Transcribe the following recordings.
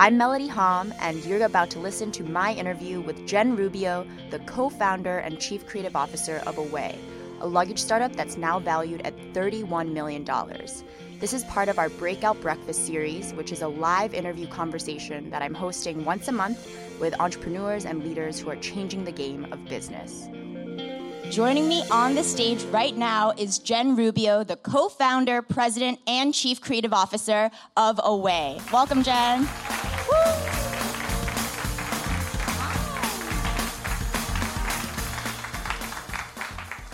I'm Melody Hahm, and you're about to listen to my interview with Jen Rubio, the co founder and chief creative officer of Away, a luggage startup that's now valued at $31 million. This is part of our Breakout Breakfast series, which is a live interview conversation that I'm hosting once a month with entrepreneurs and leaders who are changing the game of business. Joining me on the stage right now is Jen Rubio, the co founder, president, and chief creative officer of Away. Welcome, Jen.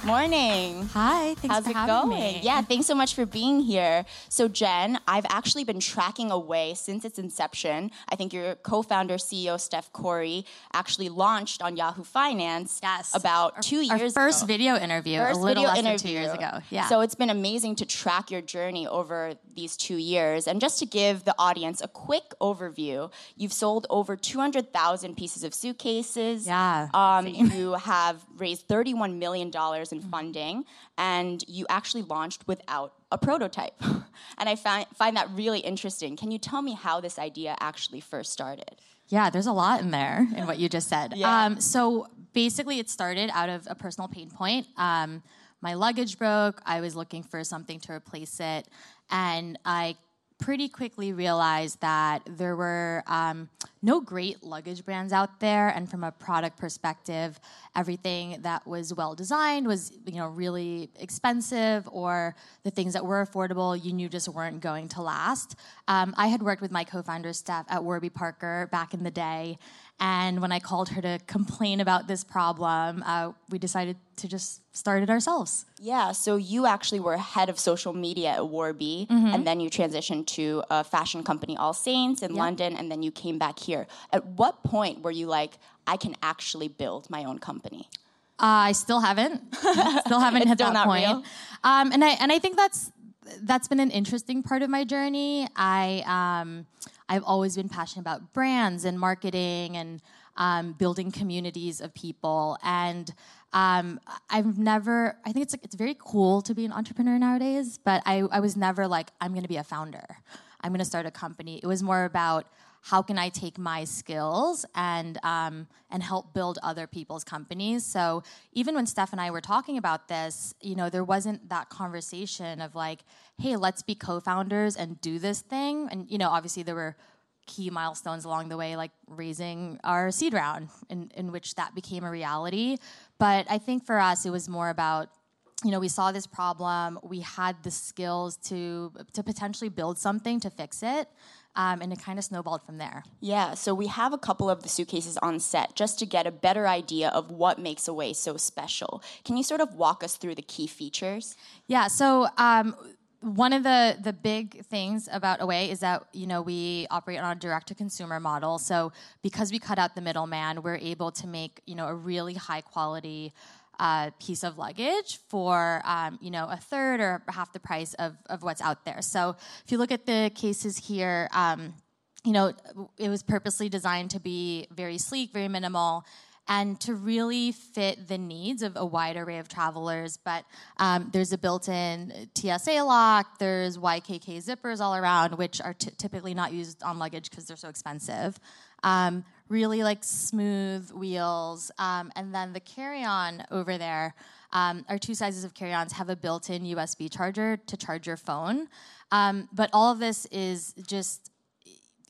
Morning. Hi, thanks How's for it having going? me. Yeah, thanks so much for being here. So, Jen, I've actually been tracking Away since its inception. I think your co-founder, CEO Steph Korey, actually launched on Yahoo Finance Yes. about Our- two Our years first ago. video interview, First a little video less interview. than two years ago. Yeah. So it's been amazing to track your journey over these two years. And just to give the audience a quick overview, you've sold over 200,000 pieces of suitcases. Yeah, Um, you have raised $31 million in funding, and you actually launched without a prototype. and I find, find that really interesting. Can you tell me how this idea actually first started? yeah, there's a lot in there in what you just said. Yeah. Um, so basically, it started out of a personal pain point. Um, my luggage broke. I was looking for something to replace it, and I pretty quickly realized that there were um, no great luggage brands out there. And from a product perspective everything that was well designed was you know really expensive or the things that were affordable you knew just weren't going to last. Um, i had worked with my co-founder steph at warby parker back in the day and when i called her to complain about this problem uh, we decided to just start it ourselves Yeah, so you actually were head of social media at Warby, Mm-hmm. and then you transitioned to a fashion company, All Saints, in London, and then you came back here. At what point were you like, I can actually build my own company? Uh, I still haven't, still haven't hit that point. Um, and I and I think that's that's been an interesting part of my journey. I um, I've always been passionate about brands and marketing and um, building communities of people. And um, I've never. I think it's like, it's very cool to be an entrepreneur nowadays. But I I was never like I'm going to be a founder. I'm going to start a company. It was more about how can I take my skills and um, and help build other people's companies. So even when Steph and I were talking about this, you know, there wasn't that conversation of like, hey, let's be co-founders and do this thing. And you know, obviously there were key milestones along the way, like raising our seed round, in, in which that became a reality. But I think for us, it was more about you know we saw this problem we had the skills to to potentially build something to fix it um, and it kind of snowballed from there Yeah, so we have a couple of the suitcases on set just to get a better idea of what makes Away so special. Can you sort of walk us through the key features? yeah so um, one of the the big things about away is that you know we operate on a direct to consumer model so because we cut out the middleman we're able to make you know a really high quality uh, piece of luggage for um, you know a third or half the price of, of what's out there. So if you look at the cases here, um, you know it was purposely designed to be very sleek, very minimal. And to really fit the needs of a wide array of travelers, but um, there's a built-in TSA lock. There's YKK zippers all around, which are t- typically not used on luggage because they're so expensive. Um, really like smooth wheels. Um, and then the carry on over there, um, our two sizes of carry ons have a built in USB charger to charge your phone. Um, but all of this is just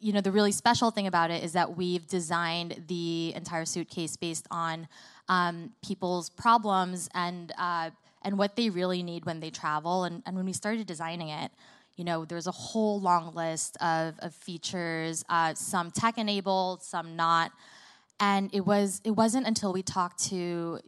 you know the really special thing about it is that we've designed the entire suitcase based on um, people's problems and uh, and what they really need when they travel and, and when we started designing it you know there's a whole long list of, of features uh, some tech enabled some not. And it was it wasn't until we talked to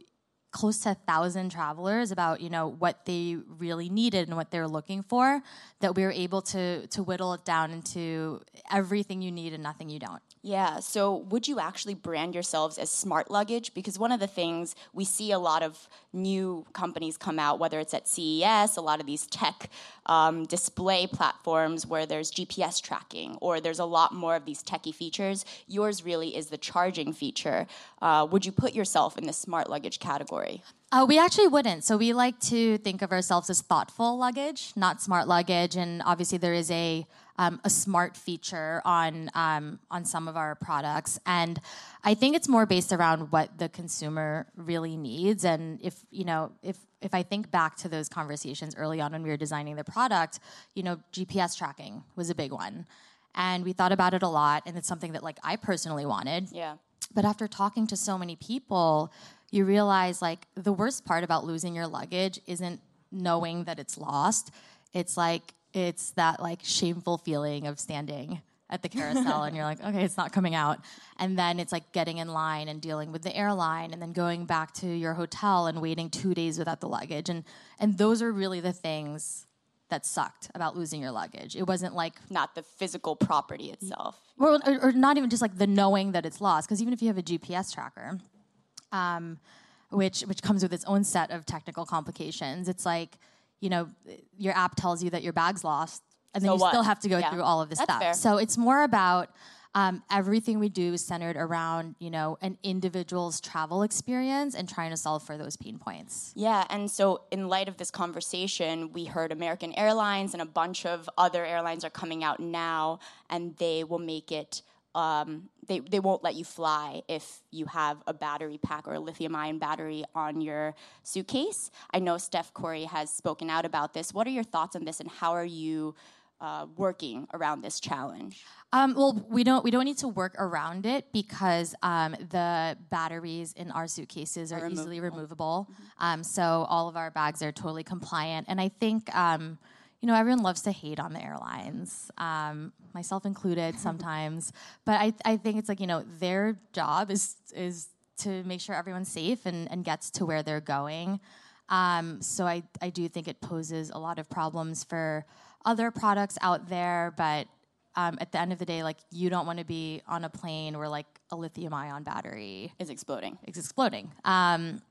close to a thousand travelers about you know what they really needed and what they were looking for that we were able to to whittle it down into everything you need and nothing you don't Yeah. So, would you actually brand yourselves as smart luggage? Because one of the things we see a lot of new companies come out, whether it's at CES, a lot of these tech um, display platforms where there's GPS tracking, or there's a lot more of these techie features. Yours really is the charging feature. Uh, would you put yourself in the smart luggage category? Uh, we actually wouldn't. So we like to think of ourselves as thoughtful luggage, not smart luggage. And obviously, there is a um, a smart feature on um, on some of our products, and I think it's more based around what the consumer really needs. And if you know, if if I think back to those conversations early on when we were designing the product, you know, GPS tracking was a big one, and we thought about it a lot. And it's something that like I personally wanted. Yeah. But after talking to so many people, you realize like the worst part about losing your luggage isn't knowing that it's lost. It's like it's that like shameful feeling of standing at the carousel and you're like, okay, it's not coming out. And then it's like getting in line and dealing with the airline and then going back to your hotel and waiting two days without the luggage. And and those are really the things that sucked about losing your luggage. It wasn't like not the physical property itself. Or, or, or not even just like the knowing that it's lost. Because even if you have a GPS tracker, um, which which comes with its own set of technical complications. It's like, you know, your app tells you that your bag's lost, and then So you what? still have to go Yeah. through all of this That's stuff. fair. So it's more about um, everything we do is centered around, you know, an individual's travel experience and trying to solve for those pain points. Yeah, and so in light of this conversation, we heard American Airlines and a bunch of other airlines are coming out now, and they will make it. Um, they, they won't let you fly if you have a battery pack or a lithium ion battery on your suitcase. I know Steph Korey has spoken out about this. What are your thoughts on this, and how are you uh, working around this challenge? Um, well, we don't we don't need to work around it because um, the batteries in our suitcases are, easily removable. Um, so all of our bags are totally compliant, and I think. You know, everyone loves to hate on the airlines, um, myself included sometimes. but I, I think it's like you know their job is is to make sure everyone's safe and, and gets to where they're going. Um, so I, I do think it poses a lot of problems for other products out there, but um, at the end of the day, like you don't want to be on a plane where like a lithium ion battery Is exploding. is exploding. Um,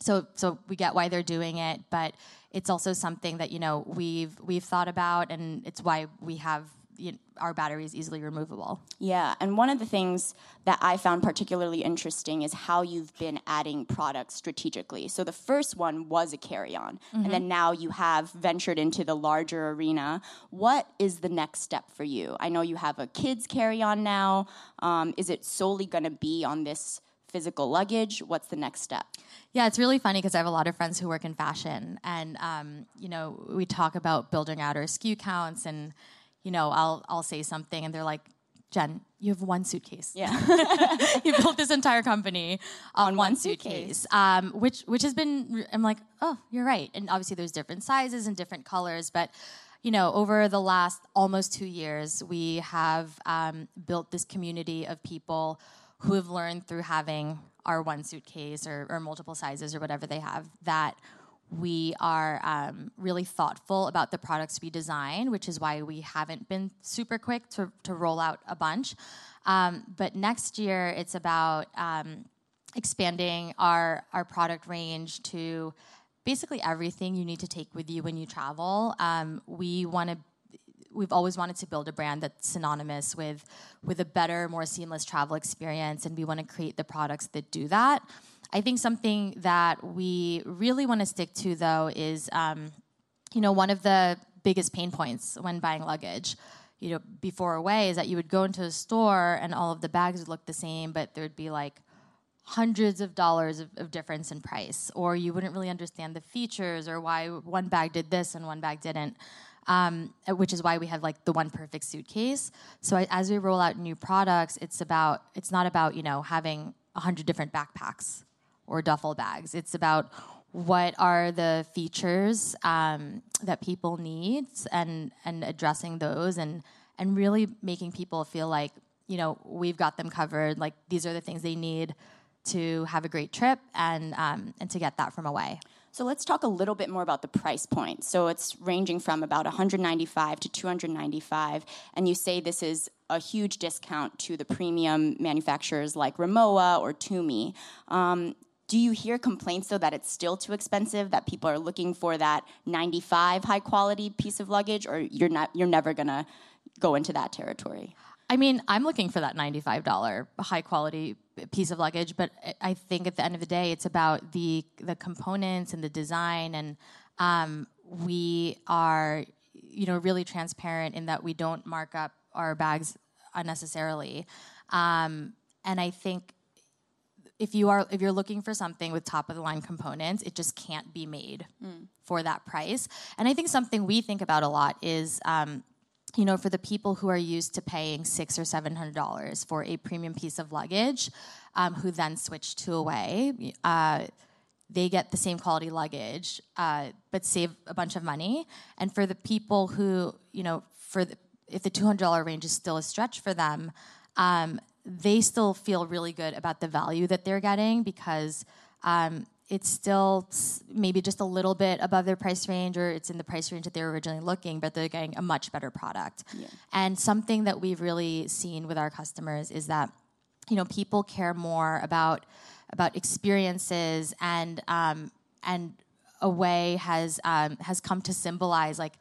so so we get why they're doing it, but it's also something that you know we've we've thought about, and it's why we have you know, our batteries easily removable. Yeah, and one of the things that I found particularly interesting is how you've been adding products strategically. So the first one was a carry on, and then now you have ventured into the larger arena. What is the next step for you? I know you have a kids carry on now. Um, is it solely going to be on this physical luggage? What's the next step? Yeah, it's really funny because I have a lot of friends who work in fashion, and um, you know, we talk about building out our SKU counts, and you know, I'll I'll say something, and they're like, "Jen, you have one suitcase. Yeah. you built this entire company on, On one one suitcase, um, which which has been. I'm like, oh, you're right, and obviously there's different sizes and different colors, but. You know, over the last almost two years, we have um, built this community of people who have learned through having our one suitcase or, or multiple sizes or whatever they have that we are um, really thoughtful about the products we design, which is why we haven't been super quick to, to roll out a bunch. Um, but next year, it's about um, expanding our, our product range to basically everything you need to take with you when you travel. Um, we want to we've always wanted to build a brand that's synonymous with with a better more seamless travel experience and we want to create the products that do that. I think something that we really want to stick to though is um, you know one of the biggest pain points when buying luggage you know before away is that you would go into a store and all of the bags would look the same but there'd be like hundreds of dollars of, of difference in price or you wouldn't really understand the features or why one bag did this and one bag didn't um, which is why we have like the one perfect suitcase. So I, as we roll out new products it's about it's not about you know having 100 different backpacks or duffel bags. It's about what are the features um, that people need and and addressing those and and really making people feel like you know we've got them covered. Like these are the things they need to have a great trip and um, and to get that from away So let's talk a little bit more about the price point. So it's ranging from about 195 to 295, and you say this is a huge discount to the premium manufacturers like Rimowa or Tumi. Um, do you hear complaints though that it's still too expensive? That people are looking for that 95 high quality piece of luggage, or you're not? You're never gonna go into that territory. I mean, I'm looking for that $95 high quality piece of luggage, but I think at the end of the day, it's about the the components and the design, and um, we are, you know, really transparent in that we don't mark up our bags unnecessarily, um, and I think if you are if you're looking for something with top of the line components, it just can't be made mm. for that price. And I think something we think about a lot is. Um, you know, for the people who are used to paying six or seven hundred dollars for a premium piece of luggage, um, who then switch to Away, uh, they get the same quality luggage, uh, but save a bunch of money. And for the people who, you know, for the, if the two hundred dollar range is still a stretch for them, um, they still feel really good about the value that they're getting because um, it's still maybe just a little bit above their price range or it's in the price range that they were originally looking, but they're getting a much better product. Yeah. And something that we've really seen with our customers is that you know people care more about about experiences and um, and Away has um, has come to symbolize like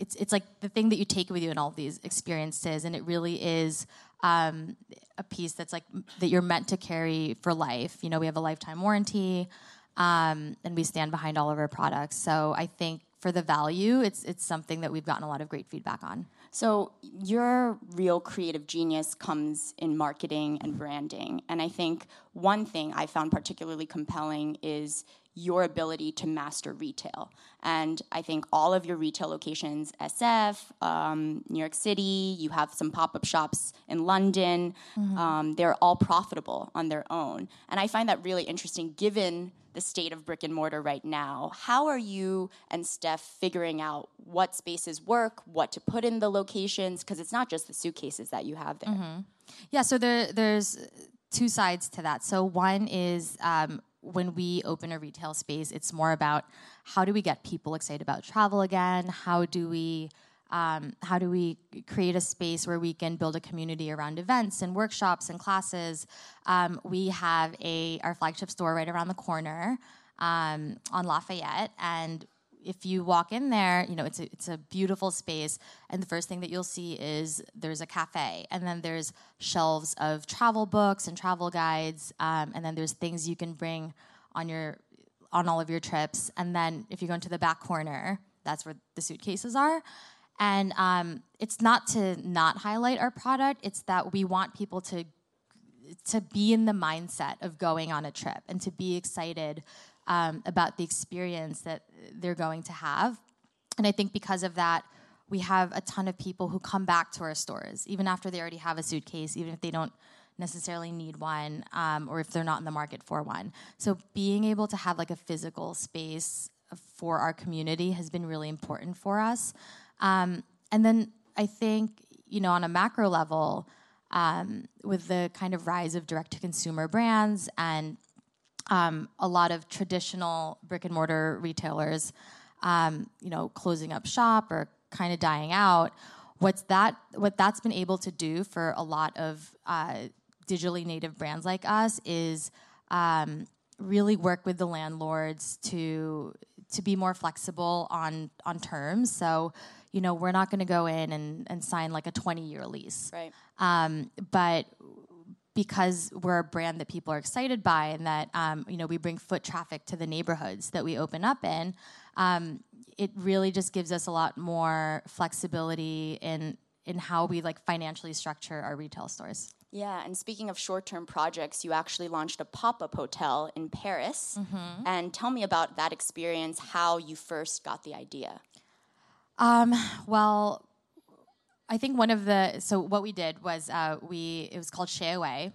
it's it's like the thing that you take with you in all these experiences, and it really is um, a piece that's like that you're meant to carry for life. You know, we have a lifetime warranty, um, and we stand behind all of our products. So I think for the value, it's it's something that we've gotten a lot of great feedback on. So your real creative genius comes in marketing and branding, and I think one thing I found particularly compelling is your ability to master retail. And I think all of your retail locations, SF, um, New York City, you have some pop up shops in London, mm-hmm. um, they're all profitable on their own. And I find that really interesting given the state of brick and mortar right now. How are you and Steph figuring out what spaces work, what to put in the locations? Because it's not just the suitcases that you have there. Mm-hmm. Yeah, so there, there's two sides to that. So one is um, when we open a retail space, it's more about how do we get people excited about travel again? How do we um, how do we create a space where we can build a community around events and workshops and classes? Um, we have a our flagship store right around the corner um, on Lafayette, and if you walk in there, you know it's a, it's a beautiful space, and the first thing that you'll see is there's a cafe, and then there's shelves of travel books and travel guides, um, and then there's things you can bring on your on all of your trips, and then if you go into the back corner, that's where the suitcases are. And um, it's not to not highlight our product; it's that we want people to to be in the mindset of going on a trip and to be excited um, about the experience that they're going to have. And I think because of that, we have a ton of people who come back to our stores, even after they already have a suitcase, even if they don't necessarily need one um, or if they're not in the market for one. So being able to have like a physical space for our community has been really important for us. Um, and then I think, you know, on a macro level, um, with the kind of rise of direct to consumer brands and um, a lot of traditional brick and mortar retailers, um, you know, closing up shop or kind of dying out. What's that? What that's been able to do for a lot of uh, digitally native brands like us is um, really work with the landlords to to be more flexible on on terms. So, you know, we're not going to go in and, and sign like a 20 year lease. Right. Um, but because we're a brand that people are excited by and that um, you know we bring foot traffic to the neighborhoods that we open up in um, it really just gives us a lot more flexibility in in how we like financially structure our retail stores yeah, and speaking of short term projects, you actually launched a pop up hotel in Paris. Mm-hmm. And tell me about that experience, how you first got the idea. Um, well, I think one of the so what we did was uh, we it was called Chez Away.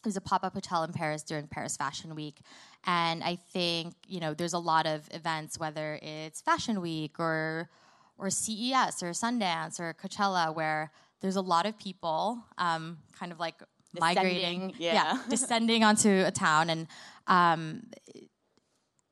It was a pop up hotel in Paris during Paris Fashion Week, and I think you know there's a lot of events whether it's Fashion Week or or CES or Sundance or Coachella where there's a lot of people um, kind of like descending, migrating, yeah. yeah. descending onto a town and. Um,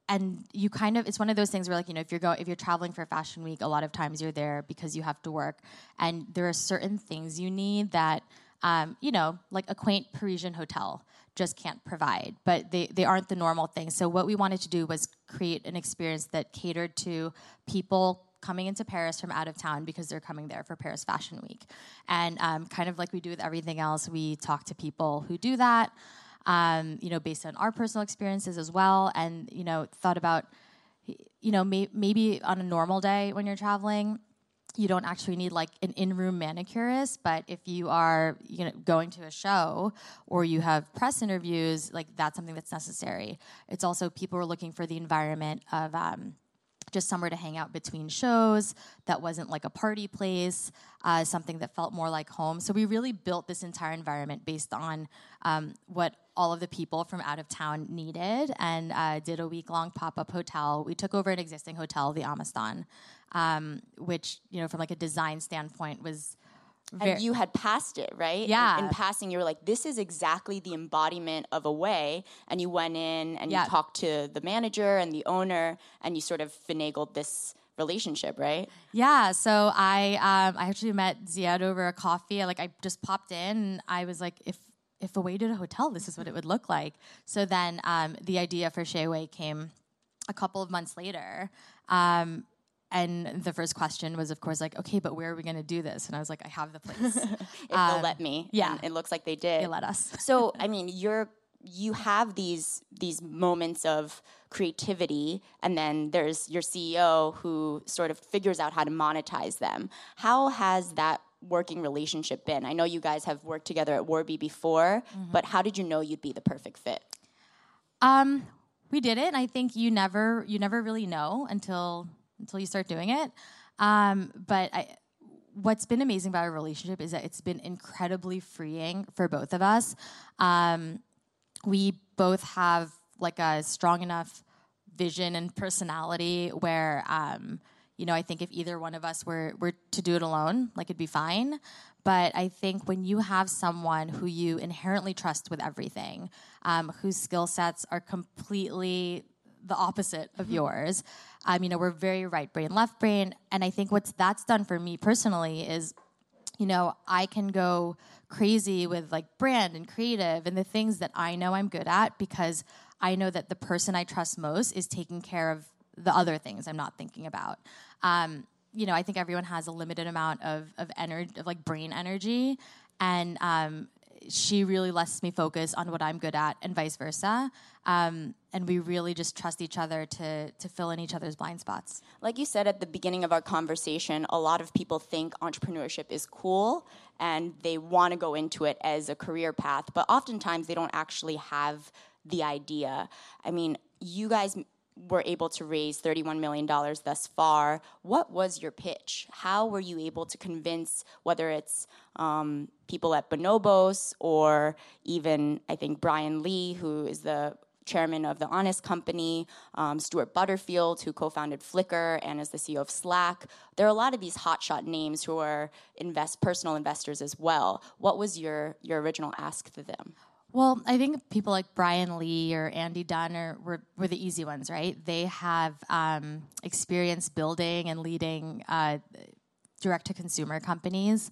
and you kind of it's one of those things where like you know if you're going if you're traveling for fashion week a lot of times you're there because you have to work. And there are certain things you need that um, you know like a quaint parisian hotel just can't provide but they, they aren't the normal things so what we wanted to do was create an experience that catered to people coming into Paris from out of town because they're coming there for Paris Fashion Week. And um, kind of like we do with everything else, we talk to people who do that, um, you know, based on our personal experiences as well, and you know, thought about, you know, may- maybe on a normal day when you're traveling, you don't actually need like an in-room manicurist but if you are you know going to a show or you have press interviews like that's something that's necessary. It's also people are looking for the environment of um, just somewhere to hang out between shows that wasn't like a party place, uh, something that felt more like home. So we really built this entire environment based on um, what all of the people from out of town needed and uh, did a week long pop up hotel. We took over an existing hotel, the Amastan, um, which, you know, from like a design standpoint was and you had passed it, right? Yeah. In, in, passing, you were like, "This is exactly the embodiment of Away. and you went in and yeah. you talked to the manager and the owner, and you sort of finagled this relationship, right? Yeah. So I um, I actually met Ziad over a coffee. Like I just popped in, and I was like, if if Away did a hotel, this is what it would look like. So then um, the idea for Chez Away came a couple of months later. Um, and the first question was, of course, like, okay, but where are we going to do this? And I was like, I have the place. if um, they'll let me. Yeah. And it looks like they did. They let us. so, I mean, you're you have these these moments of creativity and then there's your CEO who sort of figures out how to monetize them. How has that working relationship been? I know you guys have worked together at Warby before, mm-hmm. but how did you know you'd be the perfect fit? Um, we did it. I think you never you never really know until until you start doing it. Um, but I, what's been amazing about our relationship is that it's been incredibly freeing for both of us. Um, we both have like a strong enough vision and personality where um, you know I think if either one of us were were to do it alone, like it'd be fine. But I think when you have someone who you inherently trust with everything, um, whose skill sets are completely the opposite of mm-hmm. yours. Um, you know, we're very right brain, left brain. And I think what's that's done for me personally is, you know, I can go crazy with like brand and creative and the things that I know I'm good at because I know that the person I trust most is taking care of the other things I'm not thinking about. Um, you know, I think everyone has a limited amount of of energy, of like brain energy, and um, she really lets me focus on what I'm good at, and vice versa. Um, and we really just trust each other to to fill in each other's blind spots. Like you said at the beginning of our conversation, a lot of people think entrepreneurship is cool and they want to go into it as a career path, but oftentimes they don't actually have the idea. I mean, you guys were able to raise $31 million thus far. What was your pitch? How were you able to convince, whether it's um, people at Bonobos or even, I think, Brian Lee, who is the chairman of the Honest Company, um, Stuart Butterfield, who co-founded Flickr and is the CEO of Slack. There are a lot of these hotshot names who are invest personal investors as well. What was your your original ask to them? Well, I think people like Brian Lee or Andy Dunn are, were, were the easy ones, right? They have um, experience building and leading uh, direct to consumer companies.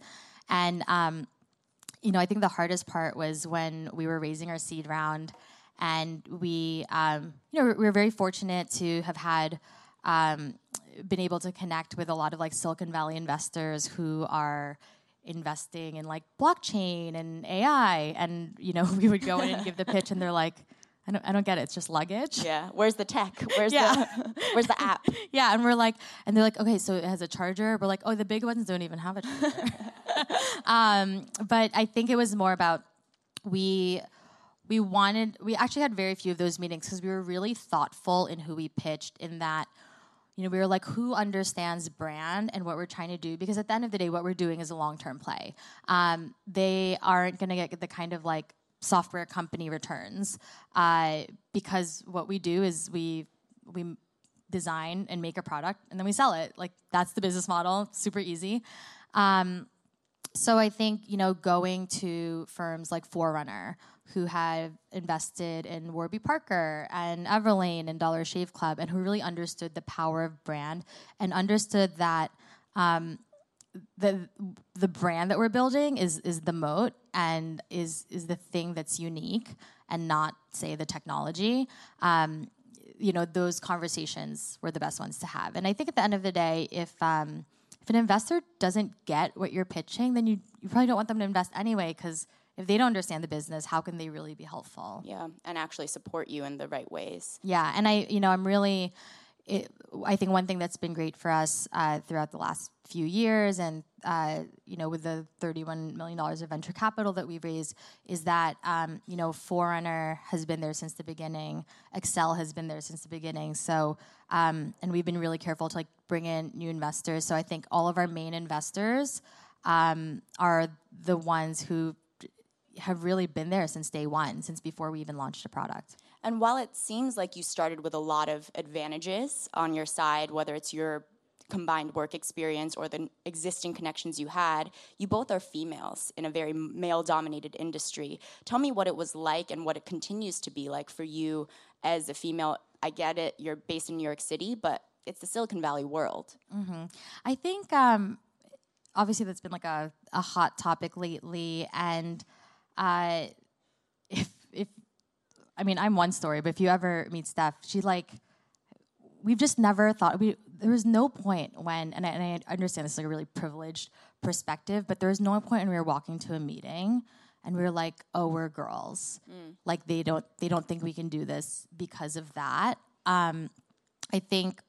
And, um, you know, I think the hardest part was when we were raising our seed round and we, um, you know, we were very fortunate to have had um, been able to connect with a lot of like Silicon Valley investors who are investing in like blockchain and AI. And, you know, we would go in and give the pitch and they're like, I don't, I don't get it. It's just luggage. Yeah. Where's the tech? Where's yeah. the Where's the app? yeah. And we're like, and they're like, okay, so it has a charger. We're like, oh, the big ones don't even have a charger. um, but I think it was more about we we wanted we actually had very few of those meetings because we were really thoughtful in who we pitched. In that you know, we were like, who understands brand and what we're trying to do? Because at the end of the day, what we're doing is a long term play. Um, they aren't going to get the kind of like software company returns uh, because what we do is we we design and make a product and then we sell it. Like that's the business model, super easy. Um, so I think you know going to firms like Forerunner who have invested in Warby Parker and Everlane and Dollar Shave Club, and who really understood the power of brand and understood that um, the the brand that we're building is is the moat and is is the thing that's unique and not say the technology. Um, you know, those conversations were the best ones to have. And I think at the end of the day, if um, if an investor doesn't get what you're pitching, then you you probably don't want them to invest anyway because if they don't understand the business, how can they really be helpful? Yeah, and actually support you in the right ways. Yeah, and I, you know, I'm really, it, I think one thing that's been great for us uh, throughout the last few years, and uh, you know, with the 31 million dollars of venture capital that we've raised, is that um, you know, Forerunner has been there since the beginning. Accel has been there since the beginning. So, um, and we've been really careful to like bring in new investors. So I think all of our main investors um, are the ones who have really been there since day one, since before we even launched a product. And while it seems like you started with a lot of advantages on your side, whether it's your combined work experience or the existing connections you had, you both are females in a very male dominated industry. Tell me what it was like and what it continues to be like for you as a female. I get it, you're based in New York City, but it's the Silicon Valley world. Mm-hmm. I think um, obviously that's been like a, a hot topic lately. And uh, I mean I'm one story, but if you ever meet Steph, she like we've just never thought we there was no point when and I, and I understand this is like a really privileged perspective, but there was no point when we were walking to a meeting and we were like, oh, we're girls. Mm. Like they don't they don't think we can do this because of that. Um, I think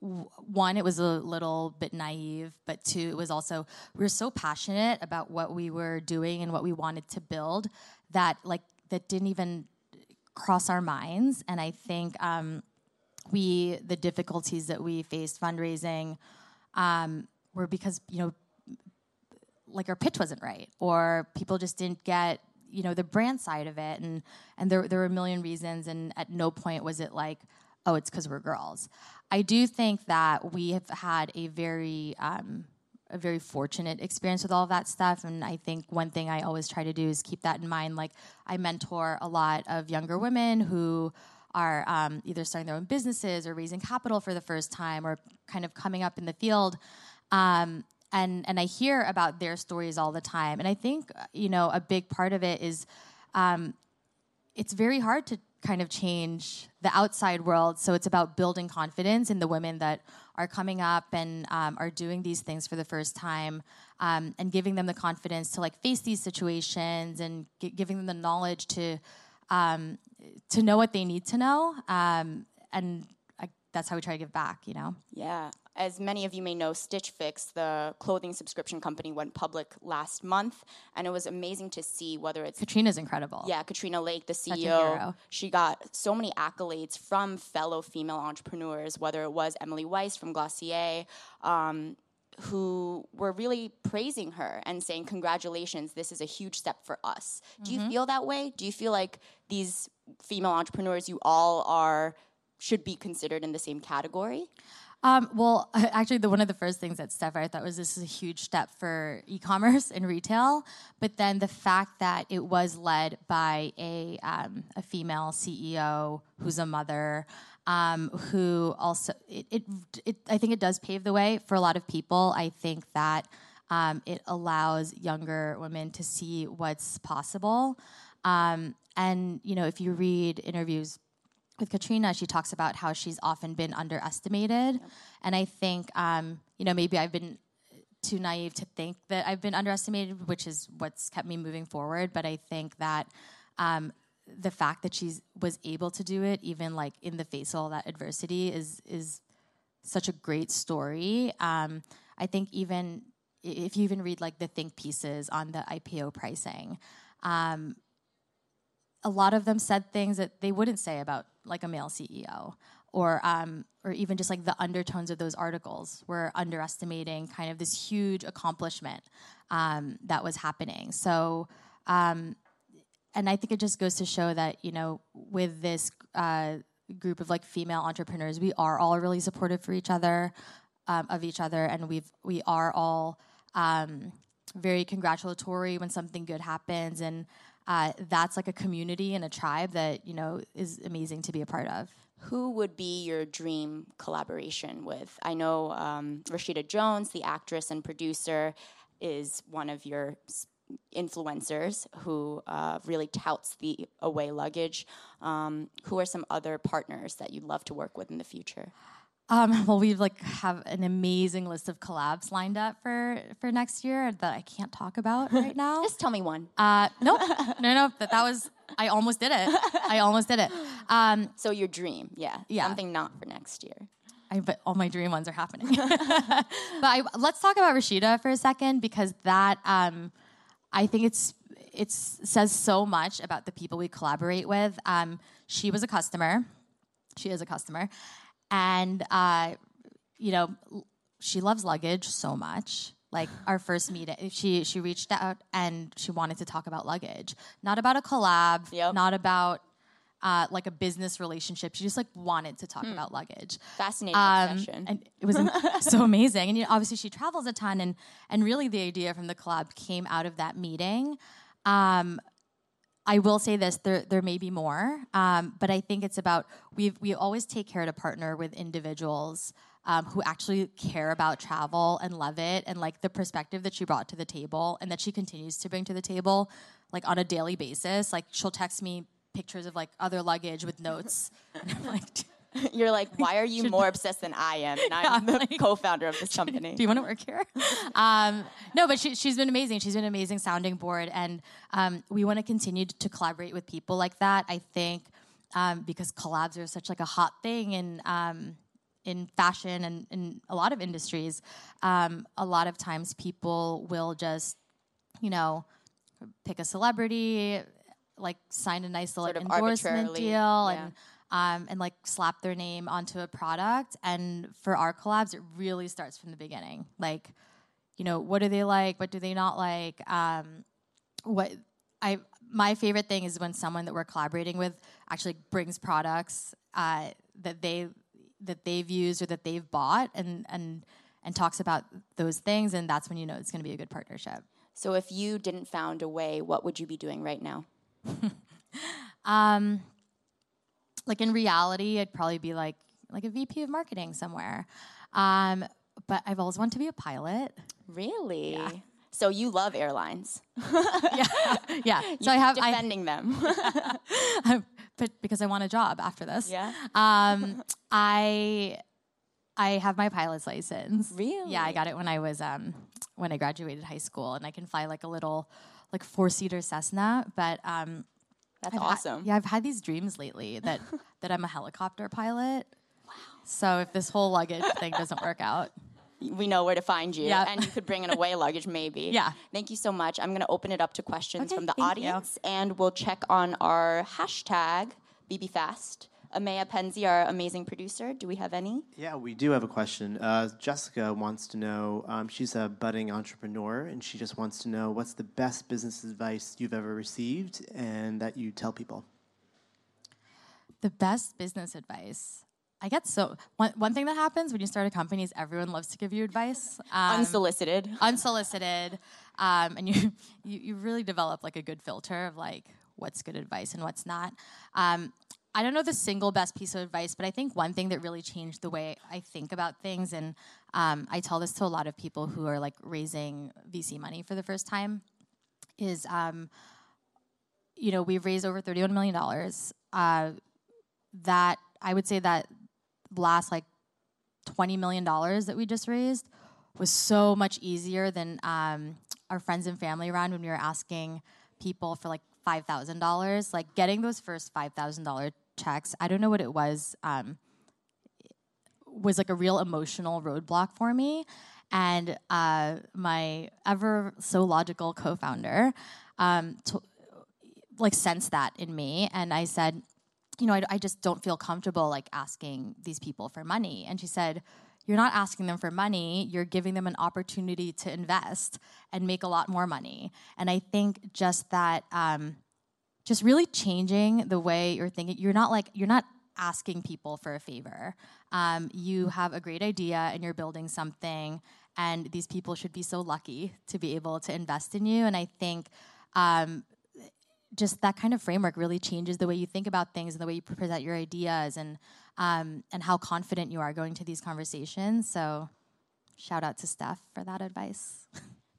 one, it was a little bit naive, but two, it was also we were so passionate about what we were doing and what we wanted to build that like that didn't even cross our minds. And I think um, we the difficulties that we faced fundraising um, were because you know like our pitch wasn't right or people just didn't get you know the brand side of it. And and there there were a million reasons. And at no point was it like oh it's because we're girls. I do think that we have had a very um, a very fortunate experience with all of that stuff. And I think one thing I always try to do is keep that in mind. Like I mentor a lot of younger women who are um, either starting their own businesses or raising capital for the first time or kind of coming up in the field. Um, and and I hear about their stories all the time. And I think you know a big part of it is um, it's very hard to kind of change the outside world. So it's about building confidence in the women that are coming up and um, are doing these things for the first time, um, and giving them the confidence to like face these situations and g- giving them the knowledge to um, to know what they need to know. Um, and I, that's how we try to give back. You know. Yeah as many of you may know, Stitch Fix, the clothing subscription company, went public last month, and it was amazing to see whether it's Katrina's incredible. Yeah, Katrina Lake, the CEO, she got so many accolades from fellow female entrepreneurs, whether it was Emily Weiss from Glossier. Um, who were really praising her and saying, Congratulations, this is a huge step for us. Do mm-hmm. you feel that way? Do you feel like these female entrepreneurs, you all are, should be considered in the same category? Um, well, actually, the, one of the first things that Steph I thought was this is a huge step for e-commerce and retail. But then the fact that it was led by a um, a female CEO who's a mother, um, who also it, it, it, I think it does pave the way for a lot of people. I think that um, it allows younger women to see what's possible. Um, and you know, if you read interviews with Katrina, she talks about how she's often been underestimated. Yep. And I think, um, you know, maybe I've been too naive to think that I've been underestimated, which is what's kept me moving forward. But I think that um, the fact that she was able to do it, even like in the face of all that adversity, is is such a great story. Um, I think even if you even read like the think pieces on the IPO pricing, um, a lot of them said things that they wouldn't say about like a male CEO or um, or even just like the undertones of those articles were underestimating kind of this huge accomplishment um, that was happening. So, um, and I think it just goes to show that you know with this uh, group of like female entrepreneurs, we are all really supportive for each other, um, of each other, and we've we are all um, very congratulatory when something good happens and uh, that's like a community and a tribe that you know is amazing to be a part of. Who would be your dream collaboration with? I know um, Rashida Jones, the actress and producer, is one of your influencers who uh, really touts the away luggage. Um, who are some other partners that you'd love to work with in the future? Um, well, we like have an amazing list of collabs lined up for for next year that I can't talk about right now. Just tell me one. Uh, nope, no, no, but that was I almost did it. I almost did it. Um, so your dream, yeah, yeah, something not for next year. I but all my dream ones are happening. but I, let's talk about Rashida for a second because that um, I think it's it says so much about the people we collaborate with. Um, she was a customer. She is a customer and uh, you know she loves luggage so much like our first meeting she she reached out and she wanted to talk about luggage not about a collab yep. not about uh, like a business relationship. She just like wanted to talk hmm. about luggage. Fascinating um, and it was so amazing. And you know, obviously she travels a ton, and and really the idea from the collab came out of that meeting. Um, I will say this: there there may be more, um, but I think it's about we we always take care to partner with individuals um, who actually care about travel and love it, and like the perspective that she brought to the table and that she continues to bring to the table, like on a daily basis. Like she'll text me pictures of like other luggage with notes, and I'm like. You're like, why are you more obsessed than I am? And I'm yeah, the like, co-founder of this company. Do you want to work here? Um, no, but she, has been amazing. She's been an amazing sounding board, and um, we want to continue to collaborate with people like that. I think um, because collabs are such like a hot thing in um, in fashion and in a lot of industries. Um, a lot of times, people will just, you know, pick a celebrity, like sign a nice little endorsement deal, yeah. and um, and like slap their name onto a product. And for our collabs, it really starts from the beginning. Like, you know, what do they like? What do they not like? Um, what I my favorite thing is when someone that we're collaborating with actually brings products uh, that they that they've used or that they've bought and and and talks about those things, and that's when you know it's going to be a good partnership. So, if you didn't found Away what would you be doing right now? um, like in reality, I'd probably be like like a VP of marketing somewhere. Um, but I've always wanted to be a pilot. Really? Yeah. So you love airlines? yeah, yeah. So I have defending I, them, but because I want a job after this. Yeah. Um, I I have my pilot's license. Really? Yeah, I got it when I was um when I graduated high school, and I can fly like a little like four seater Cessna, but um that's I've awesome. Yeah, I've had these dreams lately that that I'm a helicopter pilot. Wow. So if this whole luggage thing doesn't work out, we know where to find you. Yep. And you could bring an away luggage maybe. Yeah. Thank you so much. I'm going to open it up to questions okay, from the audience you. and we'll check on our hashtag BBFast. Amaya Penzi, our amazing producer. Do we have any? Yeah, we do have a question. Uh, Jessica wants to know um, she's a budding entrepreneur, and she just wants to know what's the best business advice you've ever received and that you tell people? The best business advice. I get so one, one thing that happens when you start a company is everyone loves to give you advice, um, unsolicited, unsolicited, um, and you, you you really develop like a good filter of like what's good advice and what's not. Um, I don't know the single best piece of advice, but I think one thing that really changed the way I think about things, and um, I tell this to a lot of people who are like raising VC money for the first time, is um, you know we've raised over thirty-one million dollars. Uh, that I would say that last like twenty million dollars that we just raised was so much easier than um, our friends and family round when we were asking people for like five thousand dollars. Like getting those first five thousand dollar checks. I don't know what it was. Um, was like a real emotional roadblock for me, and uh, my ever so logical co-founder, um, t- like sensed that in me, and I said, you know, I, I just don't feel comfortable like asking these people for money, and she said you're not asking them for money, you're giving them an opportunity to invest and make a lot more money. And I think just that um, just really changing the way you're thinking. You're not like, you're not asking people for a favor. Um, you have a great idea and you're building something, and these people should be so lucky to be able to invest in you. And I think um, just that kind of framework really changes the way you think about things and the way you present your ideas and um, and how confident you are going to these conversations. So, shout out to Steph for that advice.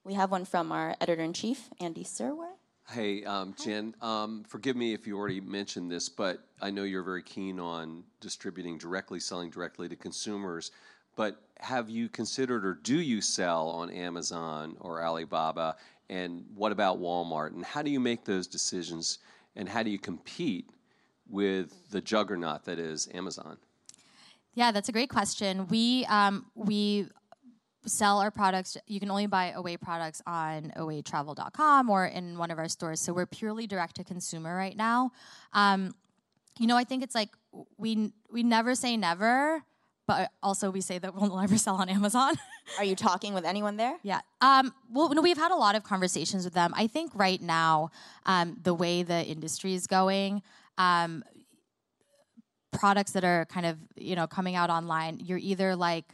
We have one from our editor in chief, Andy Serwer. Hey, um, Jen, um, forgive me if you already mentioned this, but I know you're very keen on distributing directly, selling directly to consumers. But have you considered or do you sell on Amazon or Alibaba? And what about Walmart? And how do you make those decisions? And how do you compete with the juggernaut that is Amazon? Yeah, that's a great question. We um, we sell our products. You can only buy Away products on awaytravel.com or in one of our stores. So we're purely direct to consumer right now. Um, you know, I think it's like we we never say never, but also we say that we'll never sell on Amazon. Are you talking with anyone there? Yeah. Um, well, no, we've had a lot of conversations with them. I think right now, um, the way the industry is going, um, products that are kind of you know coming out online, you're either like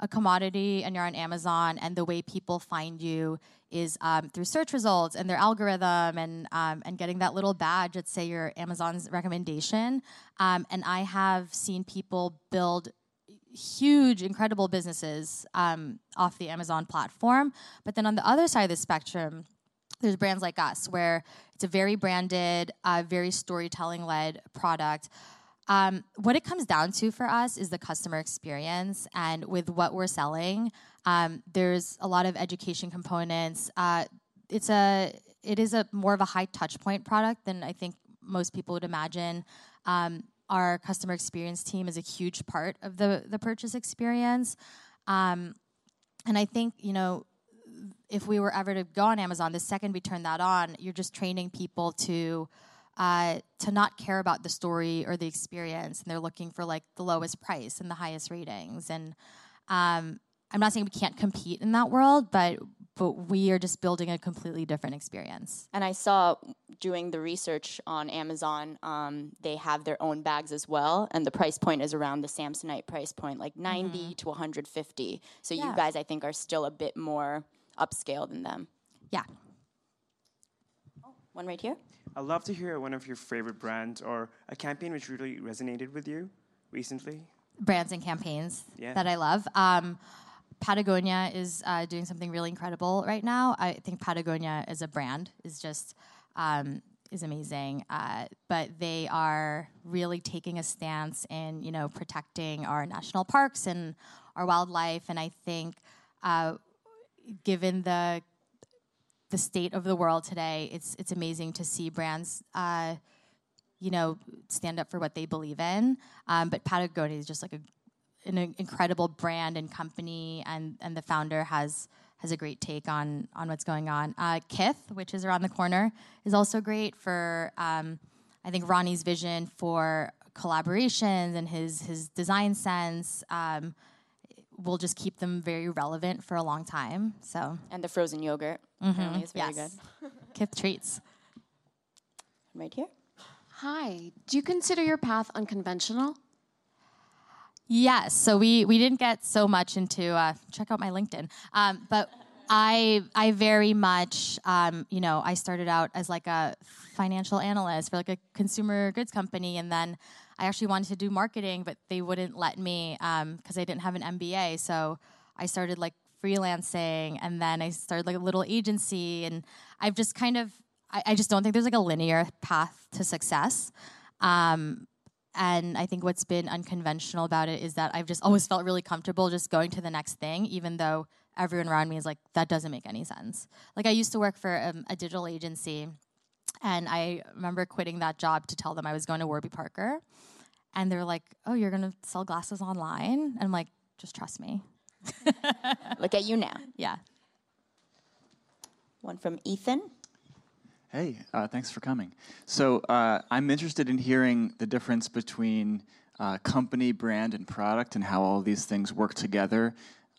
a commodity and you're on Amazon, and the way people find you is um, through search results and their algorithm and um, and getting that little badge that say your Amazon's recommendation. Um, and I have seen people build huge, incredible businesses um, off the Amazon platform. But then on the other side of the spectrum, there's brands like us where it's a very branded, uh, very storytelling led product. Um, what it comes down to for us is the customer experience, and with what we're selling, um, there's a lot of education components. Uh, it's a it is a more of a high touch point product than I think most people would imagine. Um, our customer experience team is a huge part of the the purchase experience, um, and I think you know if we were ever to go on Amazon, the second we turn that on, you're just training people to uh, to not care about the story or the experience, and they're looking for like the lowest price and the highest ratings. And um, I'm not saying we can't compete in that world, but but we are just building a completely different experience. And I saw doing the research on Amazon, um, they have their own bags as well, and the price point is around the Samsonite price point, like 90 mm-hmm. to 150. So yeah. you guys, I think, are still a bit more upscale than them. Yeah. Oh, one right here. I'd love to hear one of your favorite brands or a campaign which really resonated with you recently. Brands and campaigns yeah. that I love. Um, Patagonia is uh, doing something really incredible right now. I think Patagonia as a brand is just um, is amazing. Uh, but they are really taking a stance in you know protecting our national parks and our wildlife. And I think uh, given the the state of the world today, it's it's amazing to see brands, uh, you know, stand up for what they believe in. Um, but Patagonia is just like a, an incredible brand and company, and and the founder has has a great take on on what's going on. Uh, Kith, which is around the corner, is also great for um, I think Ronnie's vision for collaborations and his his design sense. Um, will just keep them very relevant for a long time. So and the frozen yogurt mm-hmm. apparently is very yes. good. Kith treats. Right here. Hi. Do you consider your path unconventional? Yes. So we we didn't get so much into uh, check out my LinkedIn, um, but. I I very much um, you know I started out as like a financial analyst for like a consumer goods company, and then I actually wanted to do marketing, but they wouldn't let me because um, I didn't have an MBA. So I started like freelancing, and then I started like a little agency, and I've just kind of I, I just don't think there's like a linear path to success. Um, and I think what's been unconventional about it is that I've just always felt really comfortable just going to the next thing, even though everyone around me is like, that doesn't make any sense. Like, I used to work for um, a digital agency, and I remember quitting that job to tell them I was going to Warby Parker. And they're like, oh, you're going to sell glasses online? And I'm like, just trust me. Look at you now. Yeah. One from Ethan. Hey, uh, thanks for coming. So uh, I'm interested in hearing the difference between uh, company, brand, and product, and how all these things work together.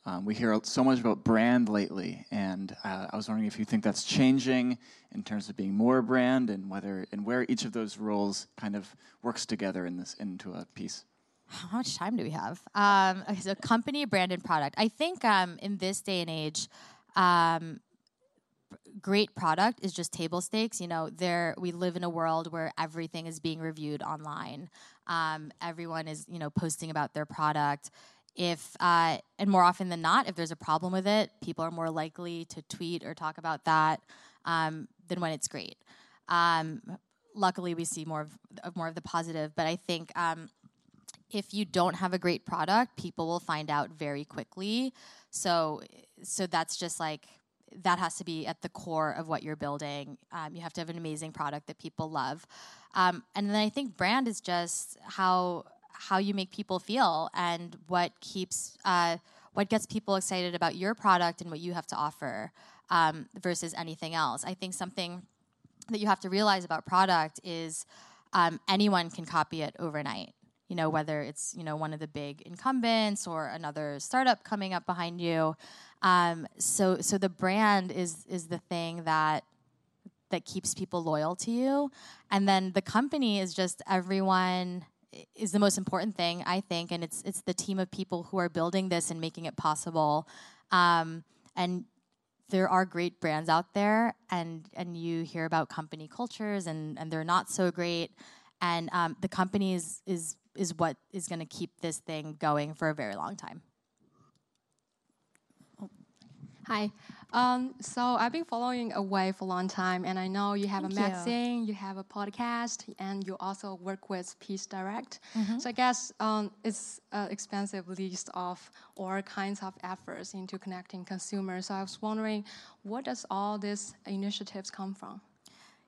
Um, we hear so much about brand lately, and uh, I was wondering if you think that's changing in terms of being more brand, and whether and where each of those roles kind of works together in this into a piece. How much time do we have? Um, okay, so company, brand, and product. I think um, in this day and age, um, great product is just table stakes. You know, there we live in a world where everything is being reviewed online. Um, everyone is, you know, posting about their product if uh, and more often than not, if there's a problem with it, people are more likely to tweet or talk about that um, than when it's great. Um, luckily, we see more of, more of the positive, but I think if you don't have a great product, people will find out very quickly. So, so that's just like that has to be at the core of what you're building. Um, you have to have an amazing product that people love, um, and then I think brand is just how how you make people feel and what keeps uh, what gets people excited about your product and what you have to offer um, versus anything else. I think something that you have to realize about product is um, anyone can copy it overnight you know whether it's you know one of the big incumbents or another startup coming up behind you. Um, so so the brand is is the thing that that keeps people loyal to you. And then the company is just everyone is the most important thing i think. And it's it's the team of people who are building this and making it possible. Um, and there are great brands out there and and you hear about company cultures and and they're not so great. And um, the company is is is what is going to keep this thing going for a very long time. Hi. Um, so I've been following Away for a long time, and I know you have Thank a magazine, you. you. have a podcast, and you also work with Peace Direct. Mm-hmm. So I guess um, it's an expensive list of all kinds of efforts into connecting consumers. So I was wondering, what does all these initiatives come from?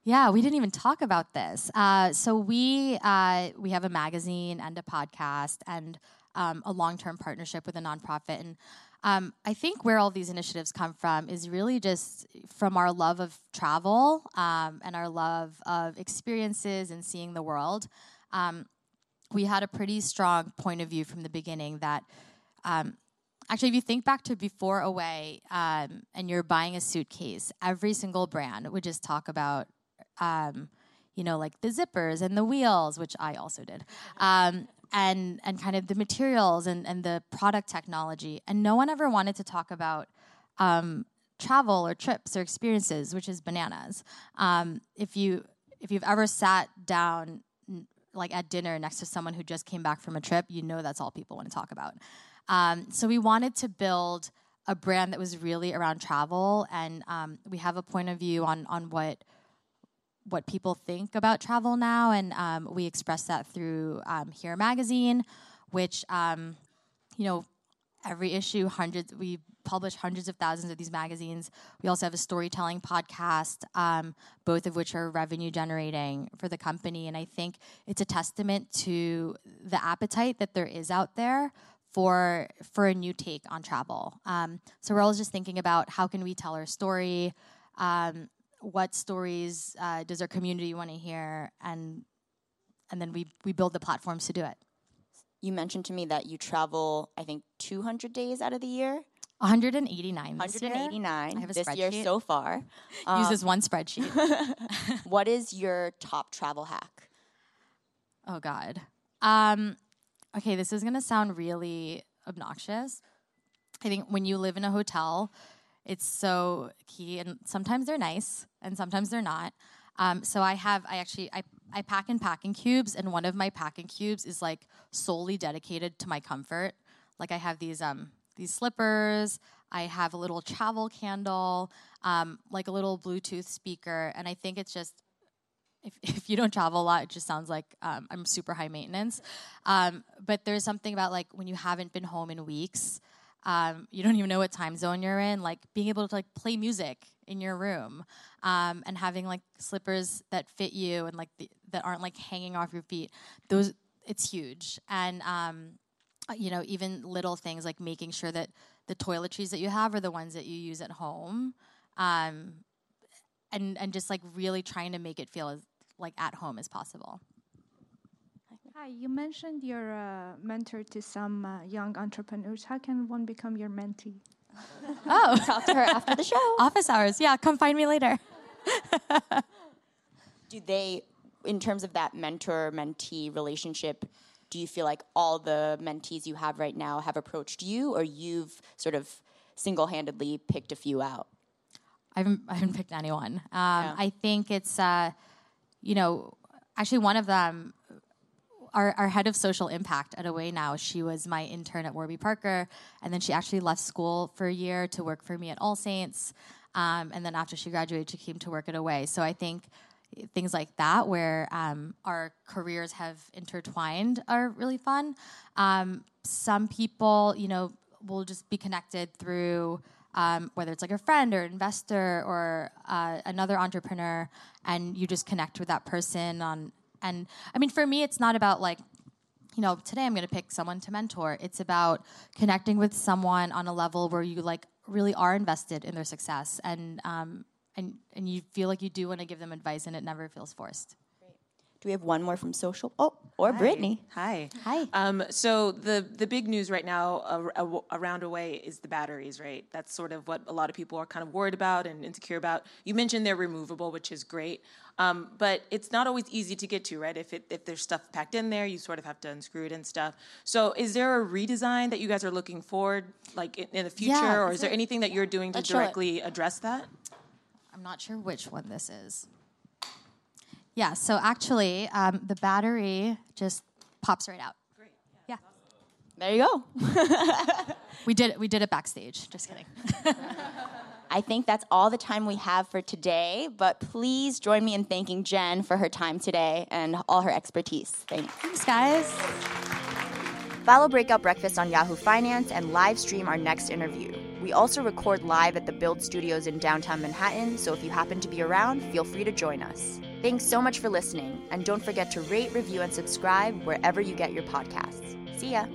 Yeah, we didn't even talk about this. Uh, so we uh, we have a magazine and a podcast and um, a long term partnership with a nonprofit. And um, I think where all these initiatives come from is really just from our love of travel um, and our love of experiences and seeing the world. Um, we had a pretty strong point of view from the beginning that. Um, actually, if you think back to before Away um, and you're buying a suitcase, every single brand would just talk about um, you know, like the zippers and the wheels, which I also did, um, and and kind of the materials and and the product technology. And no one ever wanted to talk about um, travel or trips or experiences, which is bananas. Um, if you if you've ever sat down like at dinner next to someone who just came back from a trip, you know that's all people want to talk about. Um, so we wanted to build a brand that was really around travel, and um, we have a point of view on on what what people think about travel now, and um, we express that through um, Here Magazine, which um, you know every issue hundreds we publish hundreds of thousands of these magazines. We also have a storytelling podcast, um, both of which are revenue generating for the company, and I think it's a testament to the appetite that there is out there for for a new take on travel. Um, so we're always just thinking about how can we tell our story. Um, what stories uh, does our community want to hear, and and then we we build the platforms to do it. You mentioned to me that you travel, I think, 200 days out of the year. 189. 189 I have a this year so far. Uses one spreadsheet. what is your top travel hack? Oh God. Um, okay, this is gonna sound really obnoxious. I think when you live in a hotel, it's so key, and sometimes they're nice, and sometimes they're not. Um, so I have, I actually, I, I pack in packing cubes, and one of my packing cubes is like solely dedicated to my comfort. Like I have these, um, these slippers. I have a little travel candle, um, like a little Bluetooth speaker, and I think it's just if, if you don't travel a lot, it just sounds like um, I'm super high maintenance. Um, but there's something about like when you haven't been home in weeks, um, you don't even know what time zone you're in, like being able to like play music in your room um, and having like slippers that fit you and like the, that aren't like hanging off your feet. Those it's huge, and um, you know even little things like making sure that the toiletries that you have are the ones that you use at home, um, and and just like really trying to make it feel as like at home as possible. Hi, you mentioned you're a mentor to some uh, young entrepreneurs. How can one become your mentee? Oh, talk to her after the show. Office hours. Yeah, come find me later. do they, in terms of that mentor mentee relationship, do you feel like all the mentees you have right now have approached you, or you've sort of single handedly picked a few out? I haven't, I haven't picked anyone. Um, Yeah. I think it's, uh, you know, actually one of them our, our head of social impact at Away now, she was my intern at Warby Parker, and then she actually left school for a year to work for me at All Saints. Um, and then after she graduated, she came to work at Away. So I think things like that, where um, our careers have intertwined, are really fun. Um, some people, you know, will just be connected through um, whether it's like a friend or an investor or uh, another entrepreneur, and you just connect with that person on. And I mean, for me, it's not about like you know, today I'm going to pick someone to mentor. It's about connecting with someone on a level where you like really are invested in their success and um, and and you feel like you do want to give them advice and it never feels forced. Do we have one more from social? Oh, or Hi. Brittany. Hi. Hi. Um, so the the big news right now ar- ar- around away is the batteries, right? That's sort of what a lot of people are kind of worried about and insecure about. You mentioned they're removable, which is great, um, but it's not always easy to get to, right? If it, if there's stuff packed in there, you sort of have to unscrew it and stuff. So is there a redesign that you guys are looking forward, like in, in the future, Yeah, or is is there it- anything that you're doing to Let's directly address that? I'm not sure which one this is. Yeah, so actually, um, the battery just pops right out. Great. Yeah. There you go. we did it. We did it backstage. Just kidding. I think that's all the time we have for today, but please join me in thanking Jen for her time today and all her expertise. Thanks. Thanks, guys. Follow Breakout Breakfast on Yahoo Finance and live stream our next interview. We also record live at the Build Studios in downtown Manhattan, so if you happen to be around, feel free to join us. Thanks so much for listening, and don't forget to rate, review, and subscribe wherever you get your podcasts. See ya.